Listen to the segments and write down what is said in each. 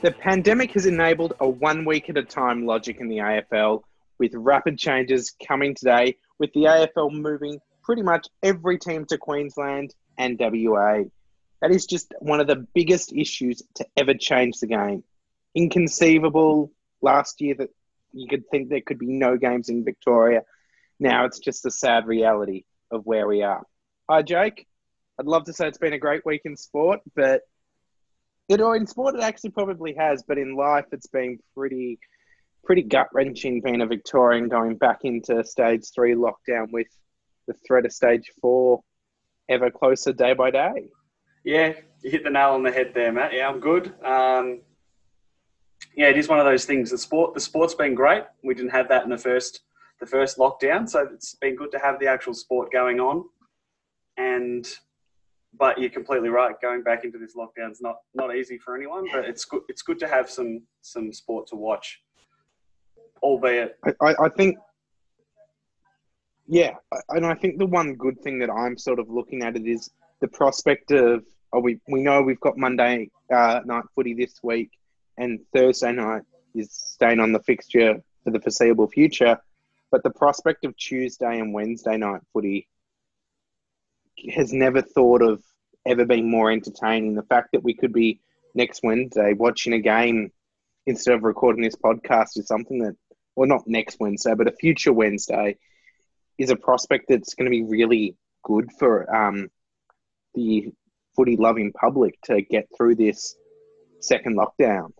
The pandemic has enabled a one week at a time logic in the AFL, with rapid changes coming today, with the AFL moving pretty much every team to Queensland and WA. That is just one of the biggest issues to ever change the game. Inconceivable last year that you could think there could be no games in Victoria. Now it's just a sad reality of where we are. Hi, Jake. I'd love to say it's been a great week in sport, but you know, in sport it actually probably has, but in life it's been pretty, pretty gut wrenching being a Victorian going back into stage three lockdown with the threat of stage four ever closer day by day. Yeah, you hit the nail on the head there, Matt. Yeah, I'm good. Um, yeah, it is one of those things. The sport, the sport's been great. We didn't have that in the first, the first lockdown, so it's been good to have the actual sport going on. And but you're completely right. Going back into this lockdown is not not easy for anyone, but it's good. It's good to have some some sport to watch, albeit. I, I think, yeah, and I think the one good thing that I'm sort of looking at it is the prospect of. Oh, we we know we've got Monday uh, night footy this week, and Thursday night is staying on the fixture for the foreseeable future. But the prospect of Tuesday and Wednesday night footy has never thought of ever been more entertaining. The fact that we could be next Wednesday watching a game instead of recording this podcast is something that, well, not next Wednesday, but a future Wednesday is a prospect that's going to be really good for um, the footy loving public to get through this second lockdown.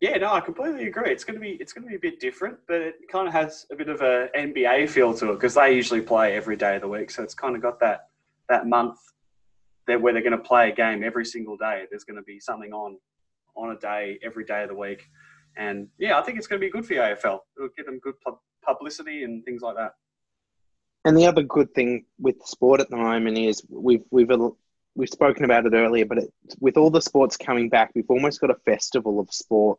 Yeah, no, I completely agree. It's going to be it's going to be a bit different, but it kind of has a bit of a NBA feel to it because they usually play every day of the week, so it's kind of got that that month where they're going to play a game every single day. There's going to be something on on a day every day of the week, and yeah, I think it's going to be good for the AFL. It'll give them good publicity and things like that. And the other good thing with sport at the moment is we've we've we've spoken about it earlier, but it, with all the sports coming back, we've almost got a festival of sport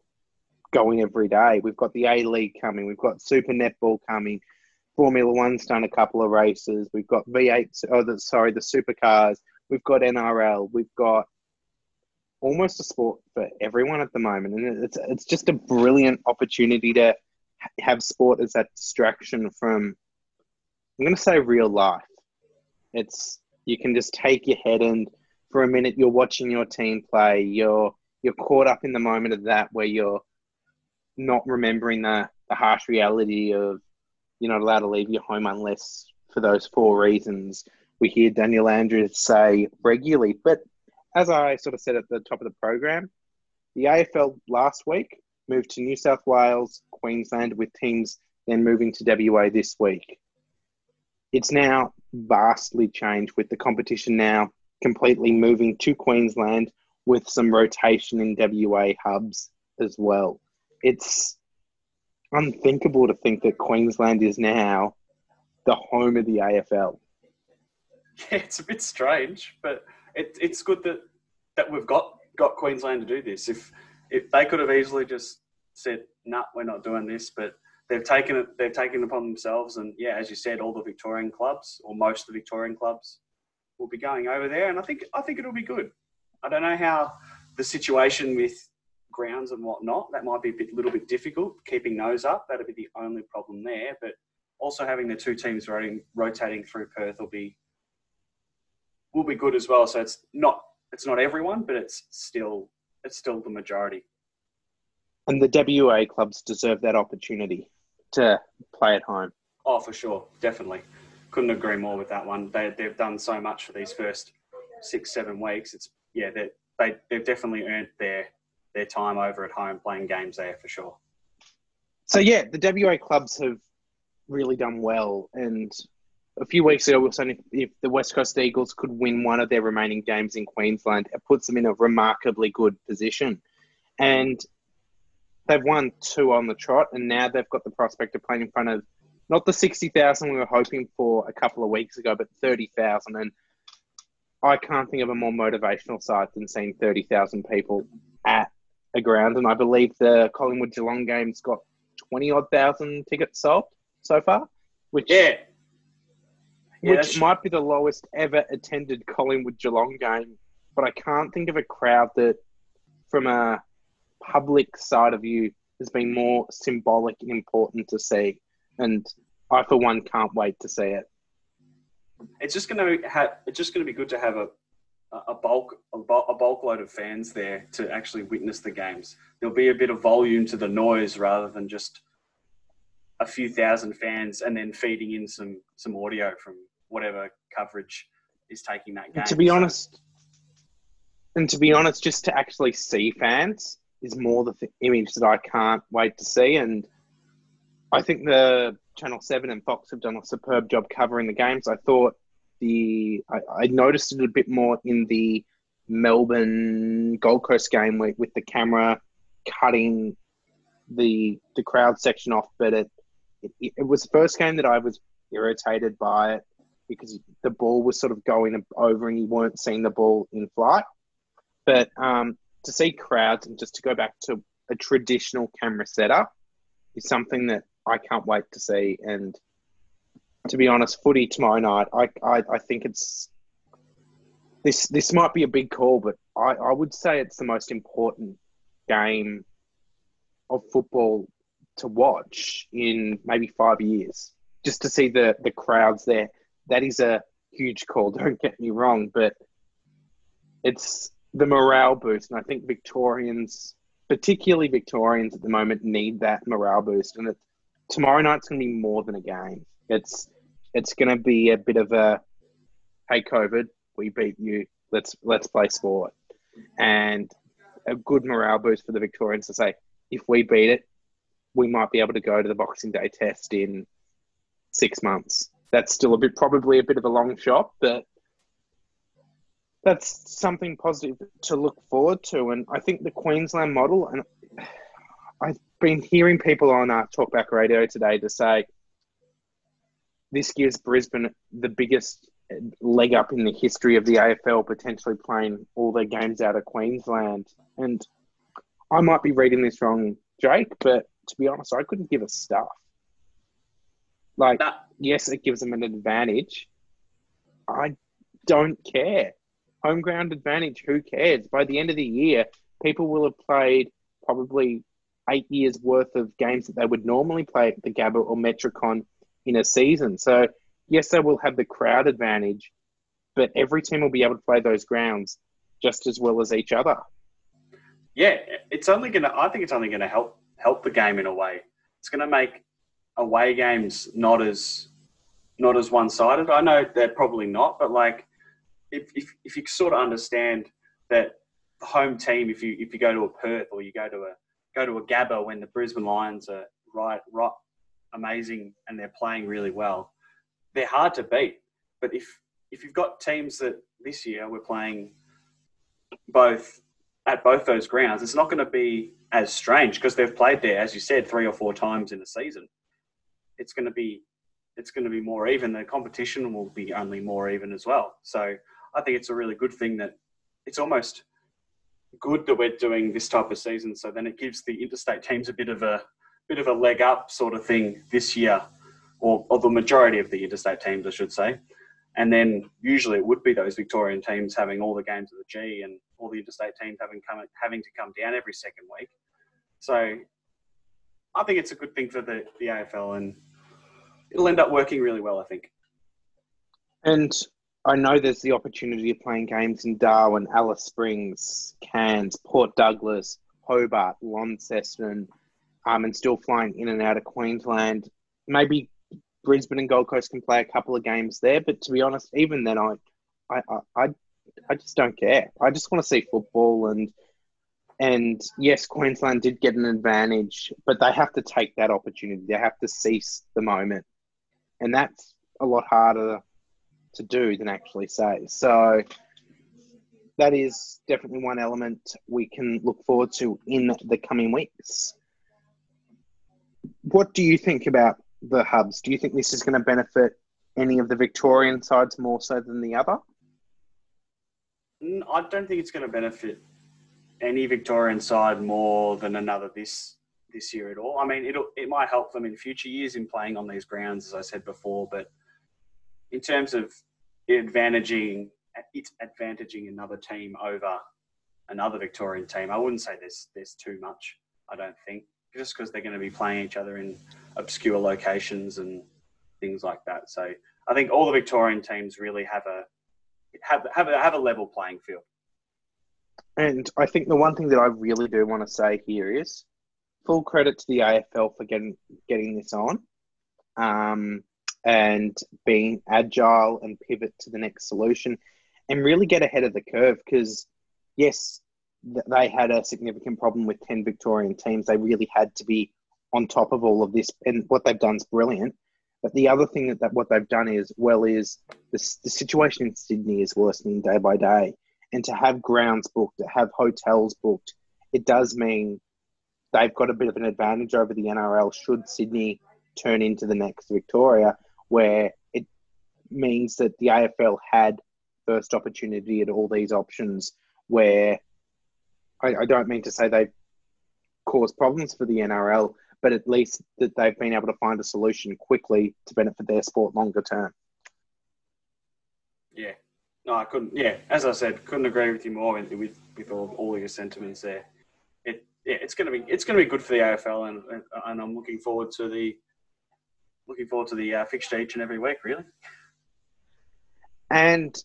going every day. We've got the A League coming, we've got Super Netball coming, Formula One's done a couple of races. We've got V8, oh, the, sorry, the supercars. We've got NRL. We've got almost a sport for everyone at the moment, and it's it's just a brilliant opportunity to have sport as that distraction from. I'm going to say real life. It's you can just take your head and for a minute you're watching your team play. You're you're caught up in the moment of that where you're not remembering the, the harsh reality of you're not allowed to leave your home unless for those four reasons we hear Daniel Andrews say regularly. But as I sort of said at the top of the program, the AFL last week moved to New South Wales, Queensland, with teams then moving to WA this week. It's now vastly changed with the competition now completely moving to Queensland with some rotation in WA hubs as well. It's unthinkable to think that Queensland is now the home of the AFL. Yeah, it's a bit strange, but it, it's good that that we've got got Queensland to do this. If if they could have easily just said, "No, nah, we're not doing this," but they've taken it they've taken it upon themselves, and yeah, as you said, all the Victorian clubs or most of the Victorian clubs will be going over there, and I think I think it'll be good. I don't know how the situation with grounds and whatnot. That might be a bit, little bit difficult keeping those up. That'll be the only problem there. But also having the two teams rotating, rotating through Perth will be will be good as well. So it's not it's not everyone, but it's still it's still the majority. And the WA clubs deserve that opportunity to play at home. Oh, for sure, definitely. Couldn't agree more with that one. They they've done so much for these first six seven weeks. It's yeah they they they've definitely earned their their time over at home playing games there for sure. So yeah, the WA clubs have really done well, and a few weeks ago we were saying if, if the West Coast Eagles could win one of their remaining games in Queensland, it puts them in a remarkably good position, and they've won two on the trot, and now they've got the prospect of playing in front of not the sixty thousand we were hoping for a couple of weeks ago, but thirty thousand, and I can't think of a more motivational side than seeing thirty thousand people at a ground, and I believe the Collingwood Geelong game's got twenty odd thousand tickets sold so far, which yeah, yeah which might be the lowest ever attended Collingwood Geelong game. But I can't think of a crowd that, from a public side of you has been more symbolic and important to see. And I, for one, can't wait to see it. It's just going to have. It's just going to be good to have a a bulk a bulk load of fans there to actually witness the games. There'll be a bit of volume to the noise rather than just a few thousand fans and then feeding in some some audio from whatever coverage is taking that game. To be honest, and to be honest, just to actually see fans is more the image that I can't wait to see. And I think the Channel Seven and Fox have done a superb job covering the games. I thought the I, I noticed it a bit more in the Melbourne Gold Coast game with, with the camera cutting the the crowd section off, but it, it, it was the first game that I was irritated by it because the ball was sort of going over and you weren't seeing the ball in flight. But um, to see crowds and just to go back to a traditional camera setup is something that I can't wait to see. And to be honest, footy tomorrow night, I, I, I think it's this this might be a big call, but I, I would say it's the most important game of football to watch in maybe five years. Just to see the the crowds there. That is a huge call, don't get me wrong, but it's the morale boost. And I think Victorians, particularly Victorians at the moment, need that morale boost. And it, tomorrow night's going to be more than a game. It's it's going to be a bit of a hey COVID, we beat you. Let's let's play sport, and a good morale boost for the Victorians to say if we beat it, we might be able to go to the Boxing Day test in six months. That's still a bit probably a bit of a long shot, but that's something positive to look forward to. And I think the Queensland model, and I've been hearing people on uh, Talkback Radio today to say this gives Brisbane the biggest leg up in the history of the AFL, potentially playing all their games out of Queensland. And I might be reading this wrong, Jake, but to be honest, I couldn't give a stuff. Like, yes, it gives them an advantage. I don't care. Home ground advantage, who cares? By the end of the year, people will have played probably eight years worth of games that they would normally play at the Gabba or Metricon in a season. So, yes, they will have the crowd advantage, but every team will be able to play those grounds just as well as each other. Yeah, it's only going to, I think it's only going to help help the game in a way. It's going to make away games not as not as one sided. I know they're probably not, but like if, if if you sort of understand that the home team, if you if you go to a Perth or you go to a go to a Gabba when the Brisbane Lions are right right amazing and they're playing really well, they're hard to beat. But if if you've got teams that this year we're playing both at both those grounds, it's not going to be as strange because they've played there, as you said, three or four times in a season. It's going to be it's going to be more even. The competition will be only more even as well. So I think it's a really good thing that it's almost good that we're doing this type of season. So then it gives the interstate teams a bit of a bit of a leg up sort of thing this year, or, or the majority of the interstate teams, I should say. And then usually it would be those Victorian teams having all the games of the G and all the interstate teams having come having to come down every second week. So I think it's a good thing for the, the AFL and it'll end up working really well, I think. And I know there's the opportunity of playing games in Darwin, Alice Springs, Cairns, Port Douglas, Hobart, Launceston, um, and still flying in and out of Queensland. Maybe Brisbane and Gold Coast can play a couple of games there, but to be honest, even then, I, I, I, I just don't care. I just want to see football, and and yes, Queensland did get an advantage, but they have to take that opportunity. They have to seize the moment, and that's a lot harder to do than actually say. So that is definitely one element we can look forward to in the coming weeks what do you think about the hubs? Do you think this is going to benefit any of the Victorian sides more so than the other? I don't think it's going to benefit any Victorian side more than another this this year at all. I mean, it'll it might help them in future years in playing on these grounds, as I said before. But in terms of advantaging it advantaging another team over another Victorian team. I wouldn't say there's there's too much. I don't think just because they're going to be playing each other in obscure locations and things like that. So I think all the Victorian teams really have a have have a, have a level playing field. And I think the one thing that I really do want to say here is full credit to the AFL for getting getting this on, um, and being agile and pivot to the next solution, and really get ahead of the curve. Because yes, they had a significant problem with ten Victorian teams. They really had to be on top of all of this, and what they've done is brilliant. But the other thing that, that what they've done is well is the, the situation in Sydney is worsening day by day, and to have grounds booked, to have hotels booked, it does mean they've got a bit of an advantage over the NRL. Should Sydney turn into the next Victoria, where it means that the AFL had first opportunity at all these options, where I, I don't mean to say they've caused problems for the NRL, but at least that they've been able to find a solution quickly to benefit their sport longer term. Yeah, no, I couldn't. Yeah, as I said, couldn't agree with you more with with, all, all your sentiments there. It yeah, it's gonna be it's gonna be good for the AFL, and and I'm looking forward to the looking forward to the uh, fixture each and every week, really. And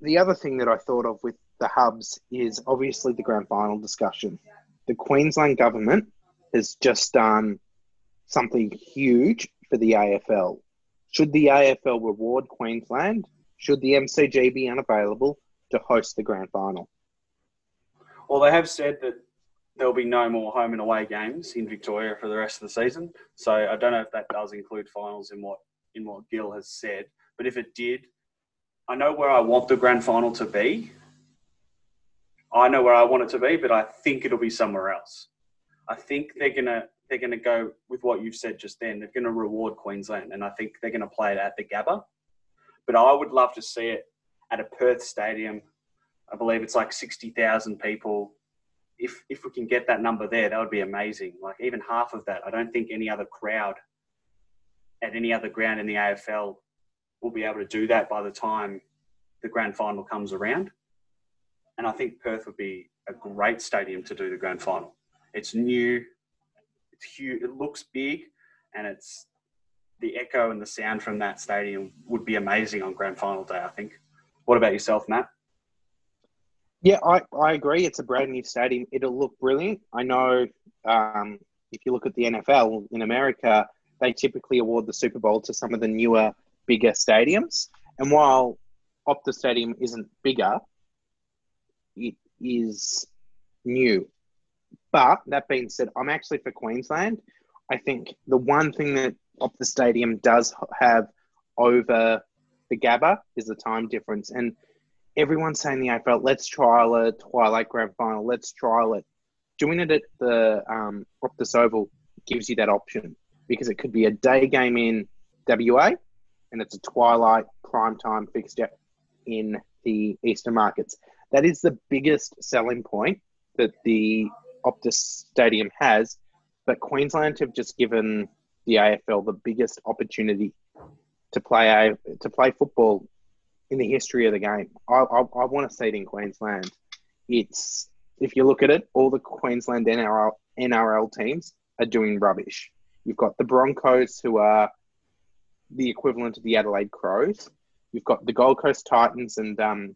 the other thing that I thought of with the hubs is obviously the grand final discussion. The Queensland government has just done something huge for the AFL. Should the AFL reward Queensland? Should the MCG be unavailable to host the grand final? Well, they have said that there'll be no more home and away games in Victoria for the rest of the season. So I don't know if that does include finals in what in what Gill has said. But if it did, I know where I want the grand final to be. I know where I want it to be, but I think it'll be somewhere else. I think they're gonna they're gonna go with what you've said just then. They're gonna reward Queensland, and I think they're gonna play it at the Gabba. But I would love to see it at a Perth stadium. I believe it's like sixty thousand people. If if we can get that number there, that would be amazing. Like even half of that, I don't think any other crowd at any other ground in the AFL will be able to do that by the time the grand final comes around. And I think Perth would be a great stadium to do the grand final. It's new. It's huge. It looks big, and it's the echo and the sound from that stadium would be amazing on grand final day. I think. What about yourself, Matt? Yeah, I, I agree. It's a brand new stadium. It'll look brilliant. I know um, if you look at the NFL in America, they typically award the Super Bowl to some of the newer, bigger stadiums. And while Optus Stadium isn't bigger, it is new. But that being said, I'm actually for Queensland. I think the one thing that Optus Stadium does have over the Gabba is the time difference. And everyone's saying the AFL, let's trial a Twilight Grand Final, let's trial it. Doing it at the um, Optus Oval gives you that option because it could be a day game in WA and it's a Twilight prime time fixture in the Eastern markets. That is the biggest selling point that the Optus Stadium has, but Queensland have just given the AFL the biggest opportunity to play to play football in the history of the game. I, I, I want to see it in Queensland. It's if you look at it, all the Queensland NRL, NRL teams are doing rubbish. You've got the Broncos, who are the equivalent of the Adelaide Crows. You've got the Gold Coast Titans and um,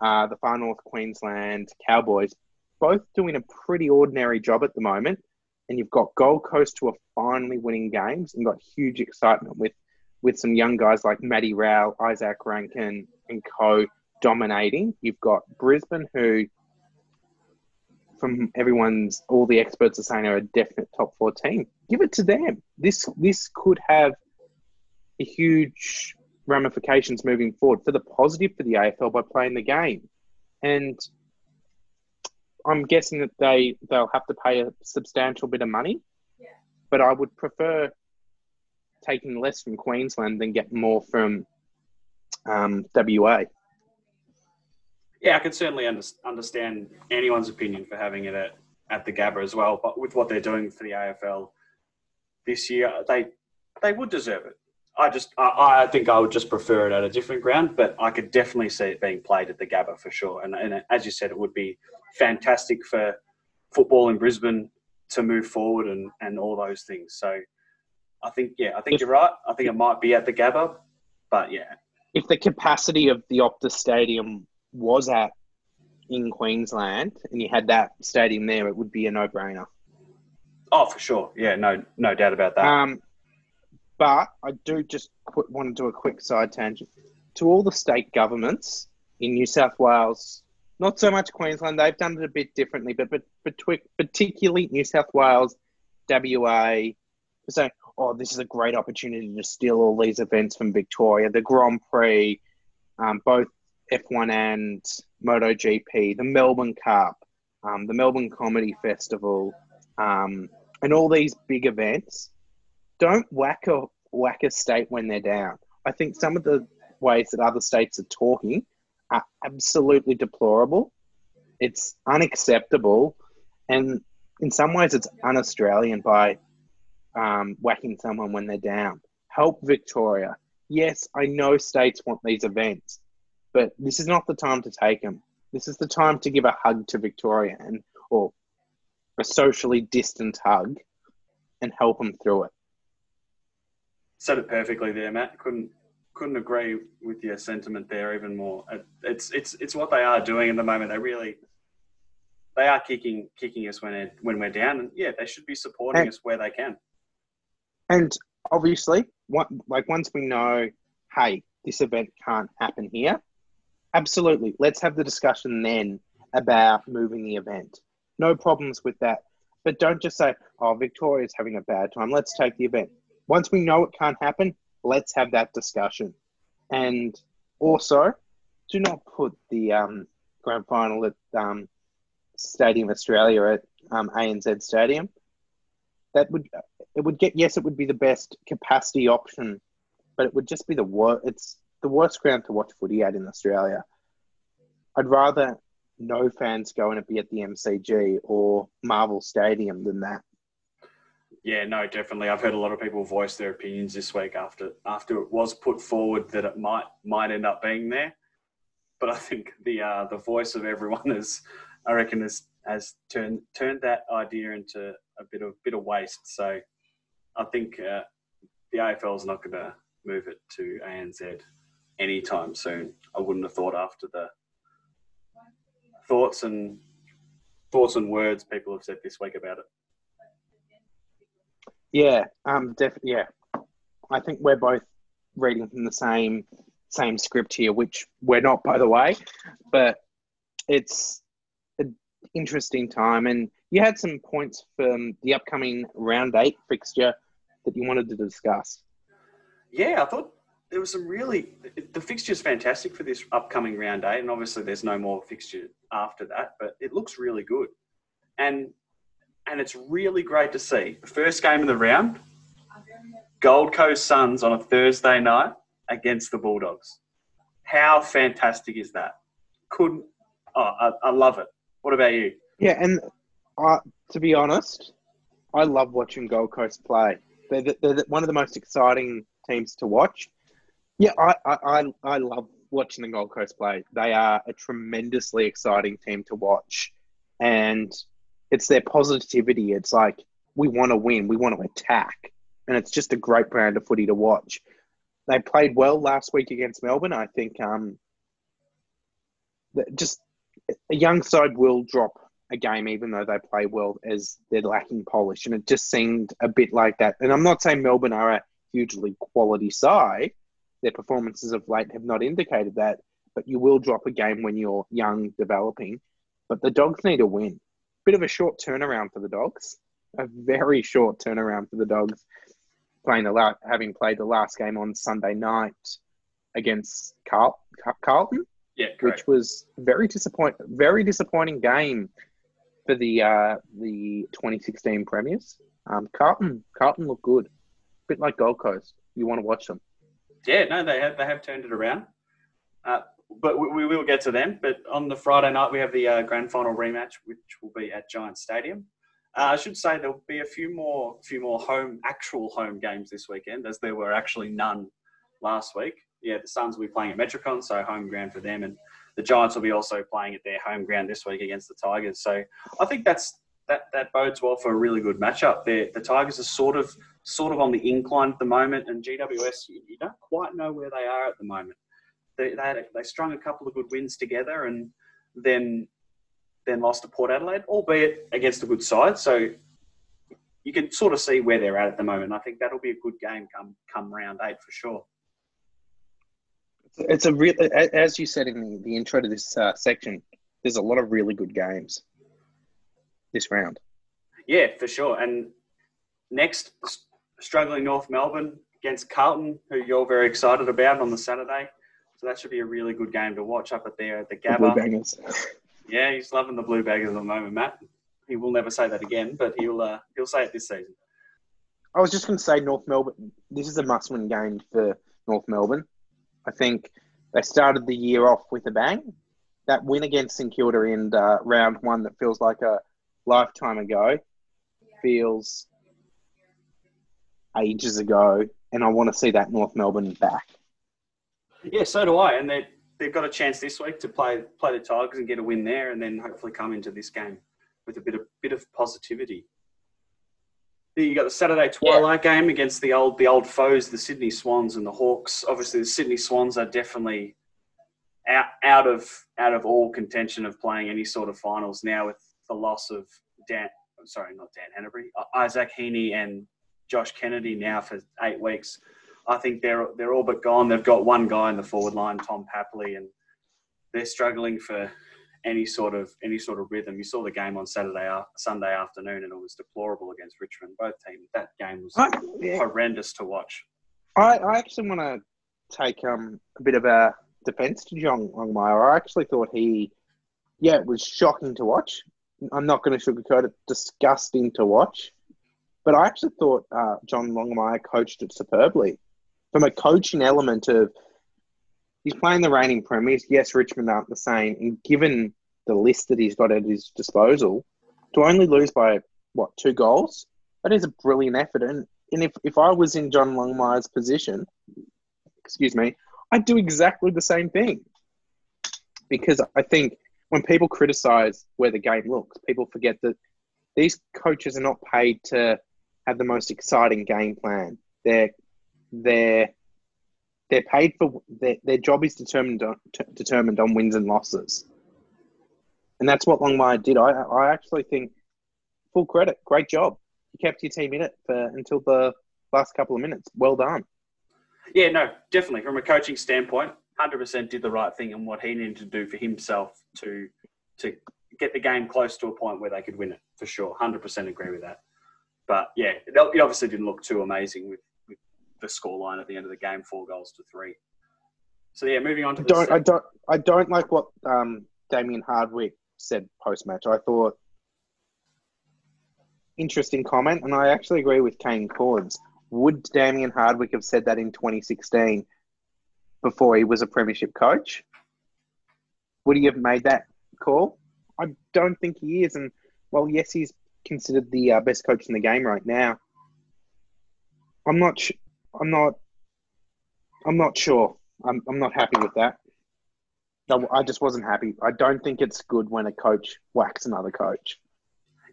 uh, the Far North Queensland Cowboys both doing a pretty ordinary job at the moment. And you've got Gold Coast who are finally winning games and got huge excitement with with some young guys like Matty Rowell, Izak Rankine, and co dominating. You've got Brisbane who from everyone's all the experts are saying are a definite top four team. Give it to them. This this could have a huge ramifications moving forward for the positive for the AFL by playing the game. And I'm guessing that they they'll have to pay a substantial bit of money. Yeah. But I would prefer taking less from Queensland than get more from um, WA. Yeah, I can certainly under, understand anyone's opinion for having it at, at the Gabba as well. But with what they're doing for the AFL this year, they they would deserve it. I just I, I think I would just prefer it at a different ground, but I could definitely see it being played at the Gabba for sure. And, and as you said, it would be fantastic for football in Brisbane to move forward and, and all those things. So I think yeah, I think If- you're right. I think it might be at the Gabba, but yeah, If the capacity of the Optus Stadium was at in Queensland and you had that stadium there, it would be a no-brainer. oh for sure, yeah, no no doubt about that. Um, but I do just qu- want to do a quick side tangent to all the state governments in New South Wales. Not so much Queensland; they've done it a bit differently, but but, but particularly New South Wales, WA, saying, "Oh, this is a great opportunity to steal all these events from Victoria, the Grand Prix, um, both F1 and MotoGP, the Melbourne Cup, um, the Melbourne Comedy Festival, um, and all these big events." don't whack a whack a state when they're down. I think some of the ways that other states are talking are absolutely deplorable. It's unacceptable, and in some ways, it's un-Australian by um, whacking someone when they're down. Help Victoria. Yes, I know states want these events, but this is not the time to take them. This is the time to give a hug to Victoria and or a socially distant hug and help them through it. Said it perfectly there, Matt. Couldn't couldn't agree with your sentiment there even more. It's it's it's what they are doing at the moment. They really they are kicking kicking us when it, when we're down, and yeah, they should be supporting And- us where they can. And obviously, what, like once we know, hey, this event can't happen here, absolutely, let's have the discussion then about moving the event. No problems with that. But don't just say, oh, Victoria's having a bad time. Let's take the event. Once we know it can't happen, let's have that discussion. And also, do not put the um, grand final at um, Stadium Australia at um, ANZ Stadium. That would it would get yes, it would be the best capacity option, but it would just be the worst. It's the worst ground to watch footy at in Australia. I'd rather no fans go and it be at the MCG or Marvel Stadium than that. Yeah, no, definitely. I've heard a lot of people voice their opinions this week after after it was put forward that it might might end up being there. But I think the uh, the voice of everyone is, I reckon, has has turned turned that idea into a bit of bit of waste. So I think uh, the AFL is not going to move it to ANZ anytime soon. I wouldn't have thought after the thoughts and thoughts and words people have said this week about it. Yeah, um, def- yeah. I think we're both reading from the same same script here, which we're not, by the way. But it's an interesting time, and you had some points from the upcoming round eight fixture that you wanted to discuss. Yeah, I thought there was some really the fixture's fantastic for this upcoming round eight, and obviously there's no more fixture after that, but it looks really good, and and it's really great to see. The First game of the round, Gold Coast Suns on a Thursday night against the Bulldogs. How fantastic is that? Couldn't oh, I, I love it. What about you? Yeah, and uh, to be honest, I love watching Gold Coast play. They're, the- they're the- one of the most exciting teams to watch. Yeah, I, I, I, I love watching the Gold Coast play. They are a tremendously exciting team to watch. And it's their positivity. It's like, we want to win, we want to attack. And it's just a great brand of footy to watch. They played well last week against Melbourne. I think um, just a young side will drop a game even though they play well as they're lacking polish. And it just seemed a bit like that. And I'm not saying Melbourne are a hugely quality side. Their performances of late have not indicated that. But you will drop a game when you're young, developing. But the Dogs need a win. Bit of a short turnaround for the Dogs. A very short turnaround for the Dogs. Playing the la- having played the last game on Sunday night against Carl- Car- Carlton Yeah, correct. which was very disappoint very disappointing game for the uh, the 2016 premiers. Um, Carlton Carlton looked good, a bit like Gold Coast. You want to watch them. Yeah, no, they have they have turned it around. Uh, but we, we will get to them. But on the Friday night, we have the uh, grand final rematch, which will be at Giant Stadium. Uh, I should say there'll be a few more, few more home, actual home games this weekend, as there were actually none last week. Yeah, the Suns will be playing at Metricon, so home ground for them, and the Giants will be also playing at their home ground this week against the Tigers. So I think that's that that bodes well for a really good matchup. There, the Tigers are sort of sort of on the incline at the moment, and GWS you, you don't quite know where they are at the moment. They they, had, they strung a couple of good wins together, and then then lost to Port Adelaide, albeit against a good side. So you can sort of see where they're at at the moment. I think that'll be a good game come come round eight for sure. It's a real, as you said in the, the intro to this uh, section. There's a lot of really good games this round. Yeah, for sure. And next, struggling North Melbourne against Carlton, who you're very excited about on the Saturday. So that should be a really good game to watch up at there at the Gabba. The bangers. Yeah, he's loving the Blue Baggers at the moment, Matt. He will never say that again, but he'll uh, he'll say it this season. I was just going to say North Melbourne. This is a must-win game for North Melbourne. I think they started the year off with a bang. That win against St Kilda in uh, round one that feels like a lifetime ago feels ages ago, and I want to see that North Melbourne back. Yeah, so do I. And they they've got a chance this week to play play the Tigers and get a win there, and then hopefully come into this game with a bit of bit of positivity. You got the Saturday twilight yeah. game against the old the old foes, the Sydney Swans and the Hawks. Obviously, the Sydney Swans are definitely out out of out of all contention of playing any sort of finals now with the loss of Dan. Sorry, not Dan Hannebery, Isaac Heeney and Josh Kennedy now for eight weeks. I think they're they're all but gone. They've got one guy in the forward line, Tom Papley, and they're struggling for any sort of any sort of rhythm. You saw the game on Saturday Sunday afternoon, and it was deplorable against Richmond. Both teams. That game was I, yeah. horrendous to watch. I, I actually want to take um, a bit of a defence to John Longmire. I actually thought he, yeah, it was shocking to watch. I'm not going to sugarcoat it. Disgusting to watch. But I actually thought uh, John Longmire coached it superbly from a coaching element of he's playing the reigning premiers. Yes, Richmond aren't the same, and given the list that he's got at his disposal, to only lose by what two goals, that is a brilliant effort. And and if, if I was in John Longmire's position, excuse me, I'd do exactly the same thing. Because I think when people criticize where the game looks, people forget that these coaches are not paid to have the most exciting game plan. They're they're they're paid for their, their job is determined on, t- determined on wins and losses, and that's what Longmire did. I I actually think full credit, great job. You kept your team in it for until the last couple of minutes. Well done. Yeah, no, definitely from a coaching standpoint, hundred percent did the right thing and what he needed to do for himself to to get the game close to a point where they could win it for sure. Hundred percent agree with that. But yeah, it obviously didn't look too amazing with the scoreline at the end of the game, four goals to three. So yeah, moving on to I don't, I don't, I don't like what um, Damien Hardwick said post match. I thought interesting comment, and I actually agree with Kane Cornes. Would Damien Hardwick have said that in 2016 before he was a premiership coach? Would he have made that call? I don't think he is. And well, yes, he's considered the uh, best coach in the game right now. I'm not. Sh- I'm not. I'm not sure. I'm. I'm not happy with that. I just wasn't happy. I don't think it's good when a coach whacks another coach.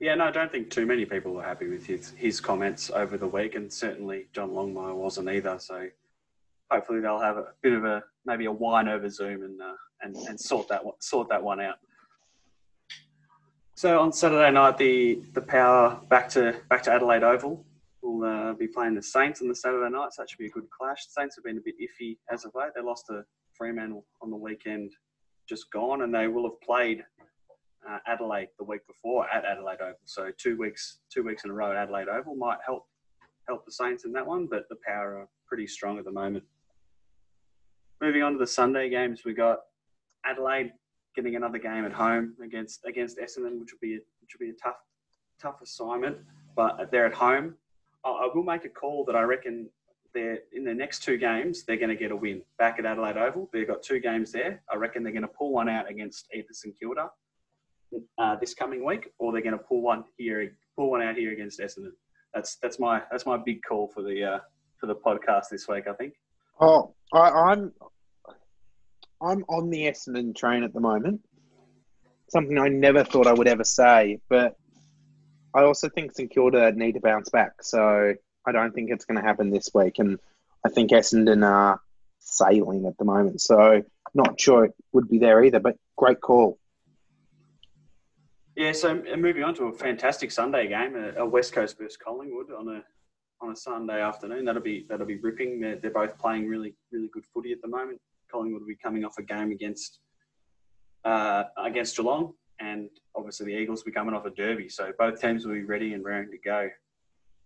Yeah, no, I don't think too many people were happy with his, his comments over the week, and certainly John Longmire wasn't either. So hopefully they'll have a bit of a maybe a wine over Zoom and uh, and and sort that one, sort that one out. So on Saturday night, the the power back to back to Adelaide Oval uh, be playing the Saints on the Saturday night, so that should be a good clash. The Saints have been a bit iffy as of late. They lost to Fremantle on the weekend, just gone, and they will have played uh, Adelaide the week before at Adelaide Oval. So two weeks, two weeks in a row at Adelaide Oval might help help the Saints in that one, but the power are pretty strong at the moment. Moving on to the Sunday games, we got Adelaide getting another game at home against against Essendon, which will be a, which will be a tough tough assignment. But they're at home. I will make a call that I reckon they're in the next two games they're going to get a win back at Adelaide Oval. They've got two games there. I reckon they're going to pull one out against either St Kilda uh, this coming week, or they're going to pull one here pull one out here against Essendon. That's that's my that's my big call for the uh, for the podcast this week. I think. Oh, I, I'm I'm on the Essendon train at the moment. Something I never thought I would ever say, but I also think St Kilda need to bounce back. So I don't think it's going to happen this week, and I think Essendon are sailing at the moment. So not sure it would be there either, but great call. Yeah, so moving on to a fantastic Sunday game, a, West Coast versus Collingwood on a on a Sunday afternoon. That'll be that'll be ripping. They're, they're both playing really really good footy at the moment. Collingwood will be coming off a game against uh, against Geelong, and obviously the Eagles will be coming off a derby. So both teams will be ready and raring to go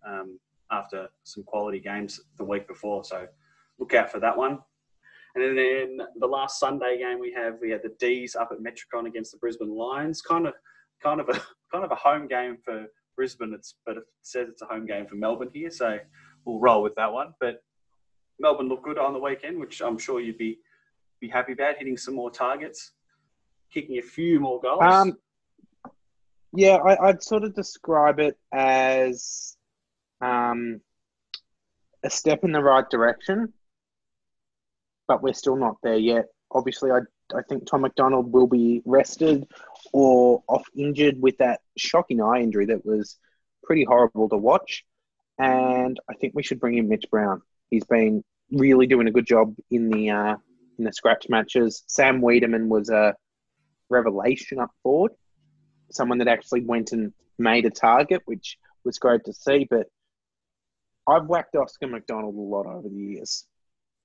um, after some quality games the week before. So look out for that one. And then the last Sunday game we have, we had the D's up at Metricon against the Brisbane Lions. Kind of, kind of a kind of a home game for Brisbane. It's but it says it's a home game for Melbourne here, so we'll roll with that one. But Melbourne looked good on the weekend, which I'm sure you'd be be happy about, hitting some more targets, kicking a few more goals. Um, yeah, I, would sort of describe it as um, a step in the right direction but we're still not there yet. Obviously, I, I think Tom McDonald will be rested or off injured with that shocking eye injury that was pretty horrible to watch. And I think we should bring in Mitch Brown. He's been really doing a good job in the uh, in the scratch matches. Sam Weideman was a revelation up forward, someone that actually went and made a target, which was great to see. But I've whacked Oscar McDonald a lot over the years.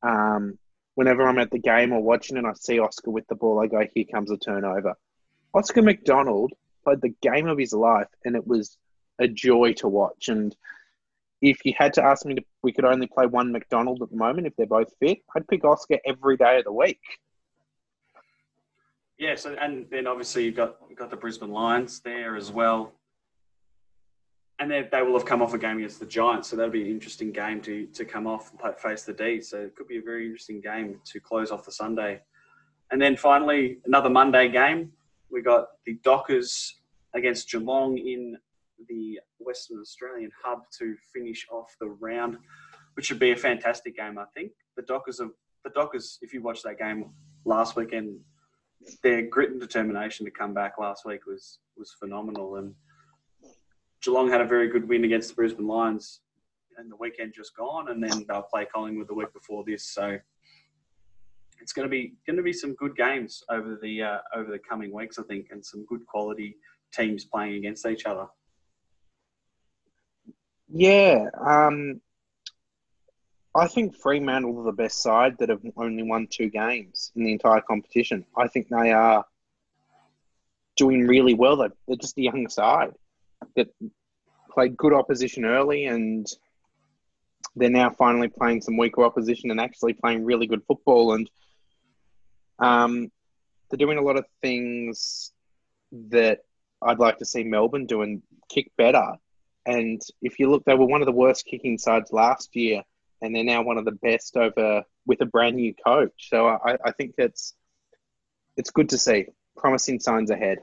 Um, whenever I'm at the game or watching and I see Oscar with the ball, I go, here comes a turnover. Oscar McDonald played the game of his life and it was a joy to watch. And if you had to ask me to, we could only play one McDonald at the moment, if they're both fit, I'd pick Oscar every day of the week. Yeah, so and then obviously you've got you've got the Brisbane Lions there as well and they, they will have come off a game against the Giants, so that'll be an interesting game to to come off and face the D. So it could be a very interesting game to close off the Sunday. And then finally, another Monday game. We got the Dockers against Geelong in the Western Australian hub to finish off the round, which should be a fantastic game. I think the Dockers have the Dockers. If you watched that game last weekend, their grit and determination to come back last week was was phenomenal and Geelong had a very good win against the Brisbane Lions and the weekend just gone, and then they'll play Collingwood the week before this. So it's going to be going to be some good games over the uh, over the coming weeks, I think, and some good quality teams playing against each other. Yeah, um, I think Fremantle are the best side that have only won two games in the entire competition. I think they are doing really well. They're, they're just a young side that played good opposition early and they're now finally playing some weaker opposition and actually playing really good football. And um, they're doing a lot of things that I'd like to see Melbourne do and kick better. And if you look, they were one of the worst kicking sides last year, and they're now one of the best over with a brand new coach. So I, I think it's it's good to see promising signs ahead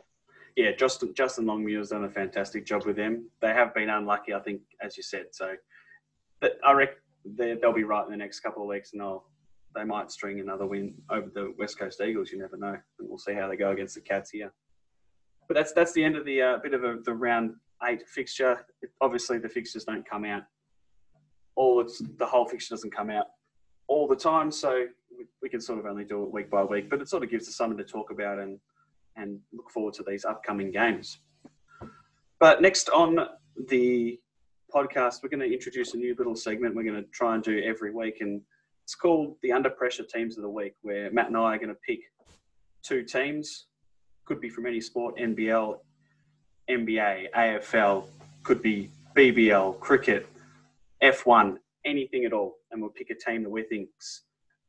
yeah, Justin Justin Longmuir has done a fantastic job with them. They have been unlucky, I think, as you said. So, but I reckon they'll be right in the next couple of weeks, and they'll they might string another win over the West Coast Eagles. You never know, and we'll see how they go against the Cats here. But that's that's the end of the uh, bit of a, the round eight fixture. Obviously, the fixtures don't come out. All the whole fixture doesn't come out all the time, so we, we can sort of only do it week by week. But it sort of gives us something to talk about and and look forward to these upcoming games. But next on the podcast, we're going to introduce a new little segment we're going to try and do every week, and it's called the Under Pressure Teams of the Week, where Matt and I are going to pick two teams, could be from any sport, NBL, NBA, AFL, could be BBL, cricket, F1, anything at all, and we'll pick a team that we think's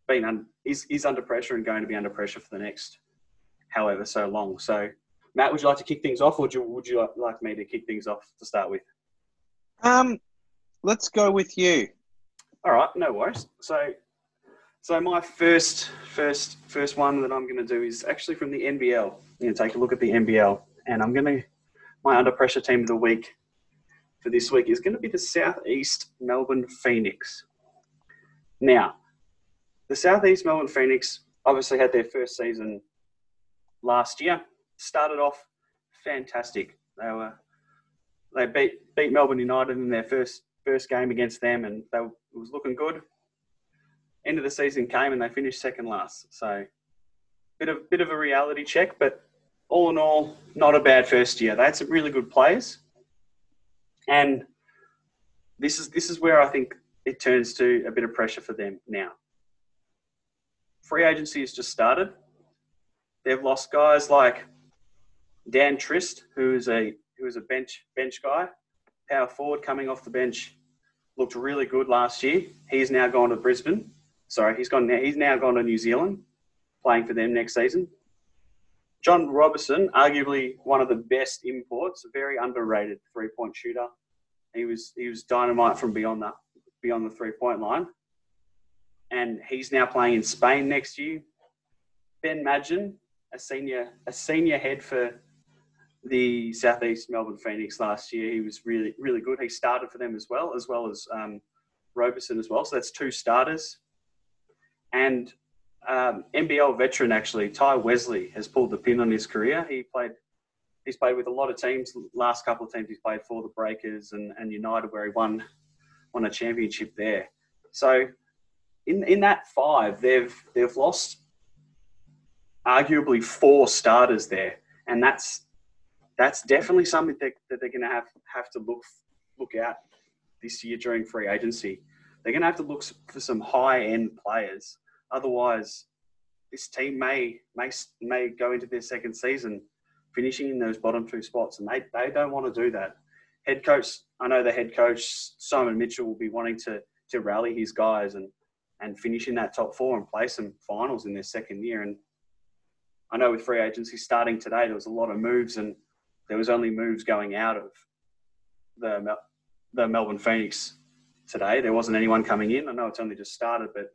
been un- is, is under pressure and going to be under pressure for the next however so long. So, Matt, would you like to kick things off, or would you, would you like me to kick things off to start with? Um, let's go with you. All right, no worries. So, so my first, first, first one that I'm going to do is actually from the NBL. I'm going to take a look at the NBL, and I'm going to my under pressure team of the week for this week is going to be the Southeast Melbourne Phoenix. Now, the Southeast Melbourne Phoenix obviously had their first season last year. Started off fantastic. They were they beat beat Melbourne United in their first first game against them, and they it was looking good. End of the season came, and they finished second last. So, bit of bit of a reality check, but all in all, not a bad first year. They had some really good players, and this is this is where I think it turns to a bit of pressure for them now. Free agency has just started. They've lost guys like Dan Trist, who is a who is a bench bench guy, power forward coming off the bench, looked really good last year. He's now gone to Brisbane. Sorry, he's gone. He's now gone to New Zealand, playing for them next season. John Robertson, arguably one of the best imports, a very underrated three point shooter. He was he was dynamite from beyond that beyond the three point line, and he's now playing in Spain next year. Ben Madgen, a senior a senior head for the Southeast Melbourne Phoenix last year. He was really, really good. He started for them as well, as well as um, Robertson as well. So that's two starters. And um, NBL veteran actually, Tai Wesley has pulled the pin on his career. He played, he's played with a lot of teams. Last couple of teams he's played for the Breakers and, and United, where he won won a championship there. So in in that five, they've they've lost arguably four starters there, and that's that's definitely something that, that they're going to have have to look look at this year during free agency. They're going to have to look for some high end players. Otherwise, this team may may may go into their second season finishing in those bottom two spots, and they, they don't want to do that. Head coach, I know the head coach Simon Mitchell will be wanting to to rally his guys and and finish in that top four and play some finals in their second year. And I know with free agency starting today, there was a lot of moves and there was only moves going out of the the Melbourne Phoenix today. There wasn't anyone coming in. I know it's only just started, but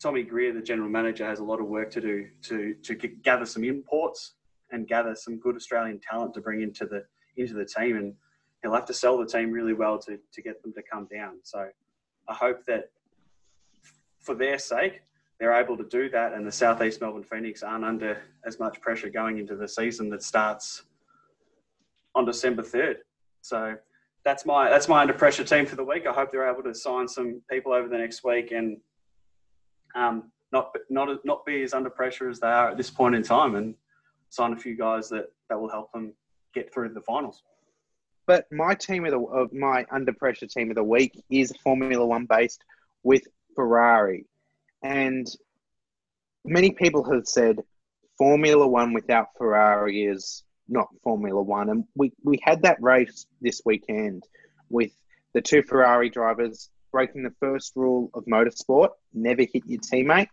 Tommy Greer, the general manager, has a lot of work to do to to gather some imports and gather some good Australian talent to bring into the into the team, and he'll have to sell the team really well to to get them to come down. So I hope that for their sake, they're able to do that, and the Southeast Melbourne Phoenix aren't under as much pressure going into the season that starts on December third. So that's my that's my under pressure team for the week. I hope they're able to sign some people over the next week and um, not not not be as under pressure as they are at this point in time, and sign a few guys that that will help them get through the finals. But my team of the of my under pressure team of the week is Formula One based with Ferrari, and many people have said Formula One without Ferrari is not Formula One. And we, we had that race this weekend with the two Ferrari drivers breaking the first rule of motorsport never hit your teammate,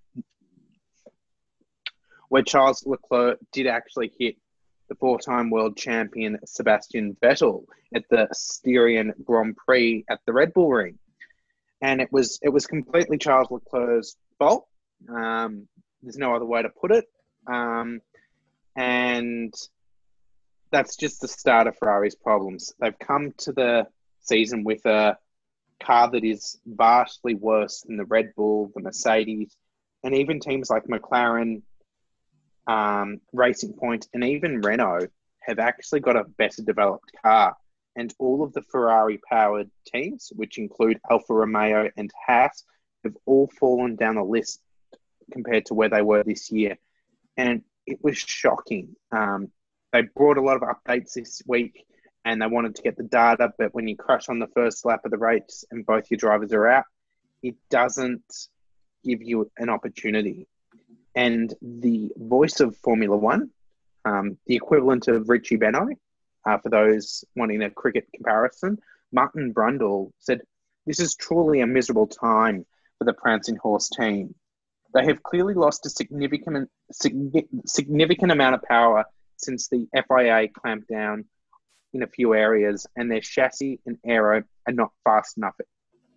where Charles Leclerc did actually hit the four time world champion Sebastian Vettel at the Styrian Grand Prix at the Red Bull Ring. And it was it was completely Charles Leclerc's fault. Um, there's no other way to put it. Um, and that's just the start of Ferrari's problems. They've come to the season with a car that is vastly worse than the Red Bull, the Mercedes, and even teams like McLaren, um, Racing Point, and even Renault have actually got a better developed car. And all of the Ferrari powered teams, which include Alfa Romeo and Haas, have all fallen down the list compared to where they were this year. And it was shocking. Um, they brought a lot of updates this week and they wanted to get the data, but when you crash on the first lap of the race and both your drivers are out, it doesn't give you an opportunity. And the voice of Formula One, um, the equivalent of Richie Benaud, uh, for those wanting a cricket comparison, Martin Brundle said, This is truly a miserable time for the Prancing Horse team. They have clearly lost a significant, significant amount of power since the FIA clamped down in a few areas, and their chassis and aero are not fast enough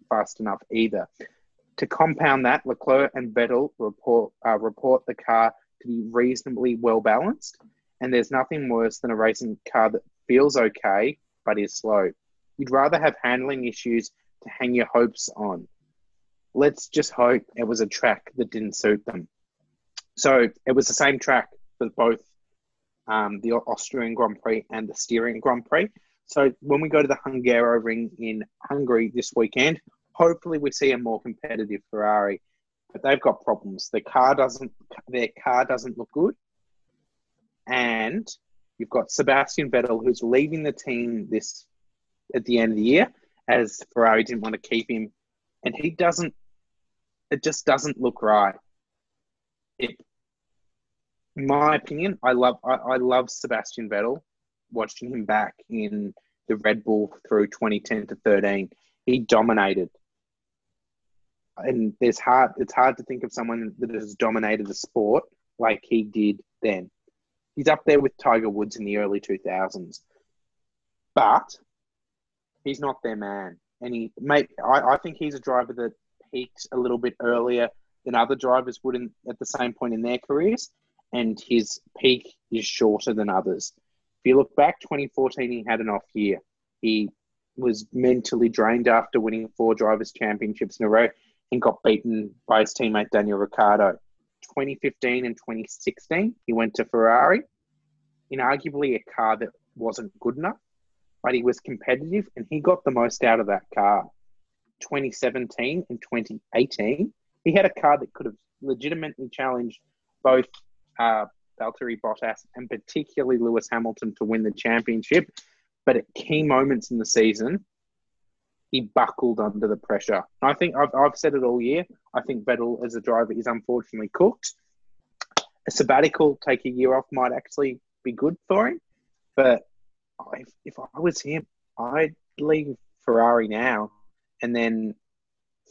fast enough either. To compound that, Leclerc and Vettel report uh, report the car to be reasonably well balanced, and there's nothing worse than a racing car that feels okay but is slow. You'd rather have handling issues to hang your hopes on. Let's just hope it was a track that didn't suit them. So it was the same track for both um, the Austrian Grand Prix and the Styrian Grand Prix. So when we go to the Hungaroring in Hungary this weekend, hopefully we see a more competitive Ferrari. But they've got problems. The car doesn't. Their car doesn't look good, and you've got Sebastian Vettel who's leaving the team this at the end of the year as Ferrari didn't want to keep him, and he doesn't. It just doesn't look right. It, my opinion, I love I, I love Sebastian Vettel. Watching him back in the Red Bull through 2010 to 13, he dominated. And there's hard it's hard to think of someone that has dominated the sport like he did then. He's up there with Tiger Woods in the early 2000s. But he's not their man. And he, mate, I, I think he's a driver that peaks a little bit earlier than other drivers would in, at the same point in their careers. And his peak is shorter than others. If you look back, 2014, he had an off year. He was mentally drained after winning four drivers' championships in a row and got beaten by his teammate Daniel Ricciardo. 2015 and 2016, he went to Ferrari in arguably a car that wasn't good enough but he was competitive and he got the most out of that car. 2017 and 2018, he had a car that could have legitimately challenged both uh, Valtteri Bottas and particularly Lewis Hamilton to win the championship. But at key moments in the season, he buckled under the pressure. I think I've, I've said it all year. I think Vettel as a driver is unfortunately cooked. A sabbatical, take a year off, might actually be good for him. But if, if I was him, I'd leave Ferrari now, and then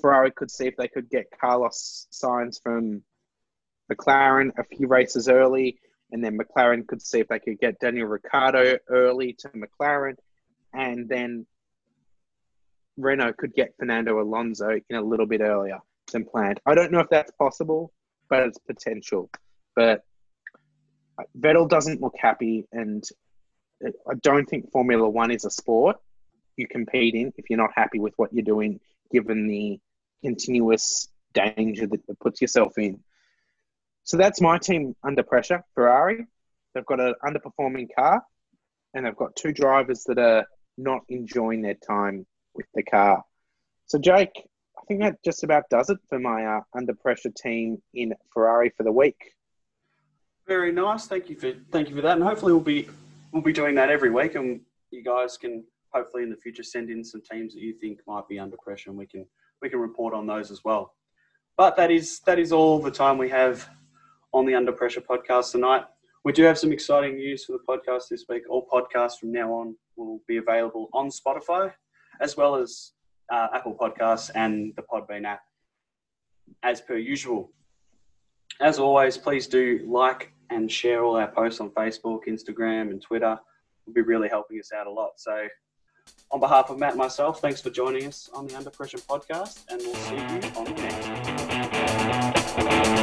Ferrari could see if they could get Carlos Sainz from McLaren a few races early, and then McLaren could see if they could get Daniel Ricciardo early to McLaren, and then Renault could get Fernando Alonso in a little bit earlier than planned. I don't know if that's possible, but it's potential. But Vettel doesn't look happy, and I don't think Formula One is a sport you compete in if you're not happy with what you're doing, given the continuous danger that it puts yourself in. So that's my team under pressure. Ferrari, they've got an underperforming car, and they've got two drivers that are not enjoying their time with the car. So Jake, I think that just about does it for my uh, under pressure team in Ferrari for the week. Very nice. Thank you for thank you for that, and hopefully we'll be we'll be doing that every week, and you guys can hopefully in the future send in some teams that you think might be under pressure, and we can we can report on those as well. But that is that is all the time we have on the Under Pressure podcast tonight. We do have some exciting news for the podcast this week. All podcasts from now on will be available on Spotify, as well as uh, Apple Podcasts and the Podbean app, as per usual. As always, please do like, and share all our posts on Facebook, Instagram, and Twitter. It will be really helping us out a lot. So, on behalf of Matt and myself, thanks for joining us on the Under Pressure podcast, and we'll see you on the next.